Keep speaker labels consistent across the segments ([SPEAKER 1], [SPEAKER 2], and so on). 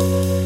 [SPEAKER 1] Thank you.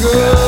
[SPEAKER 1] good.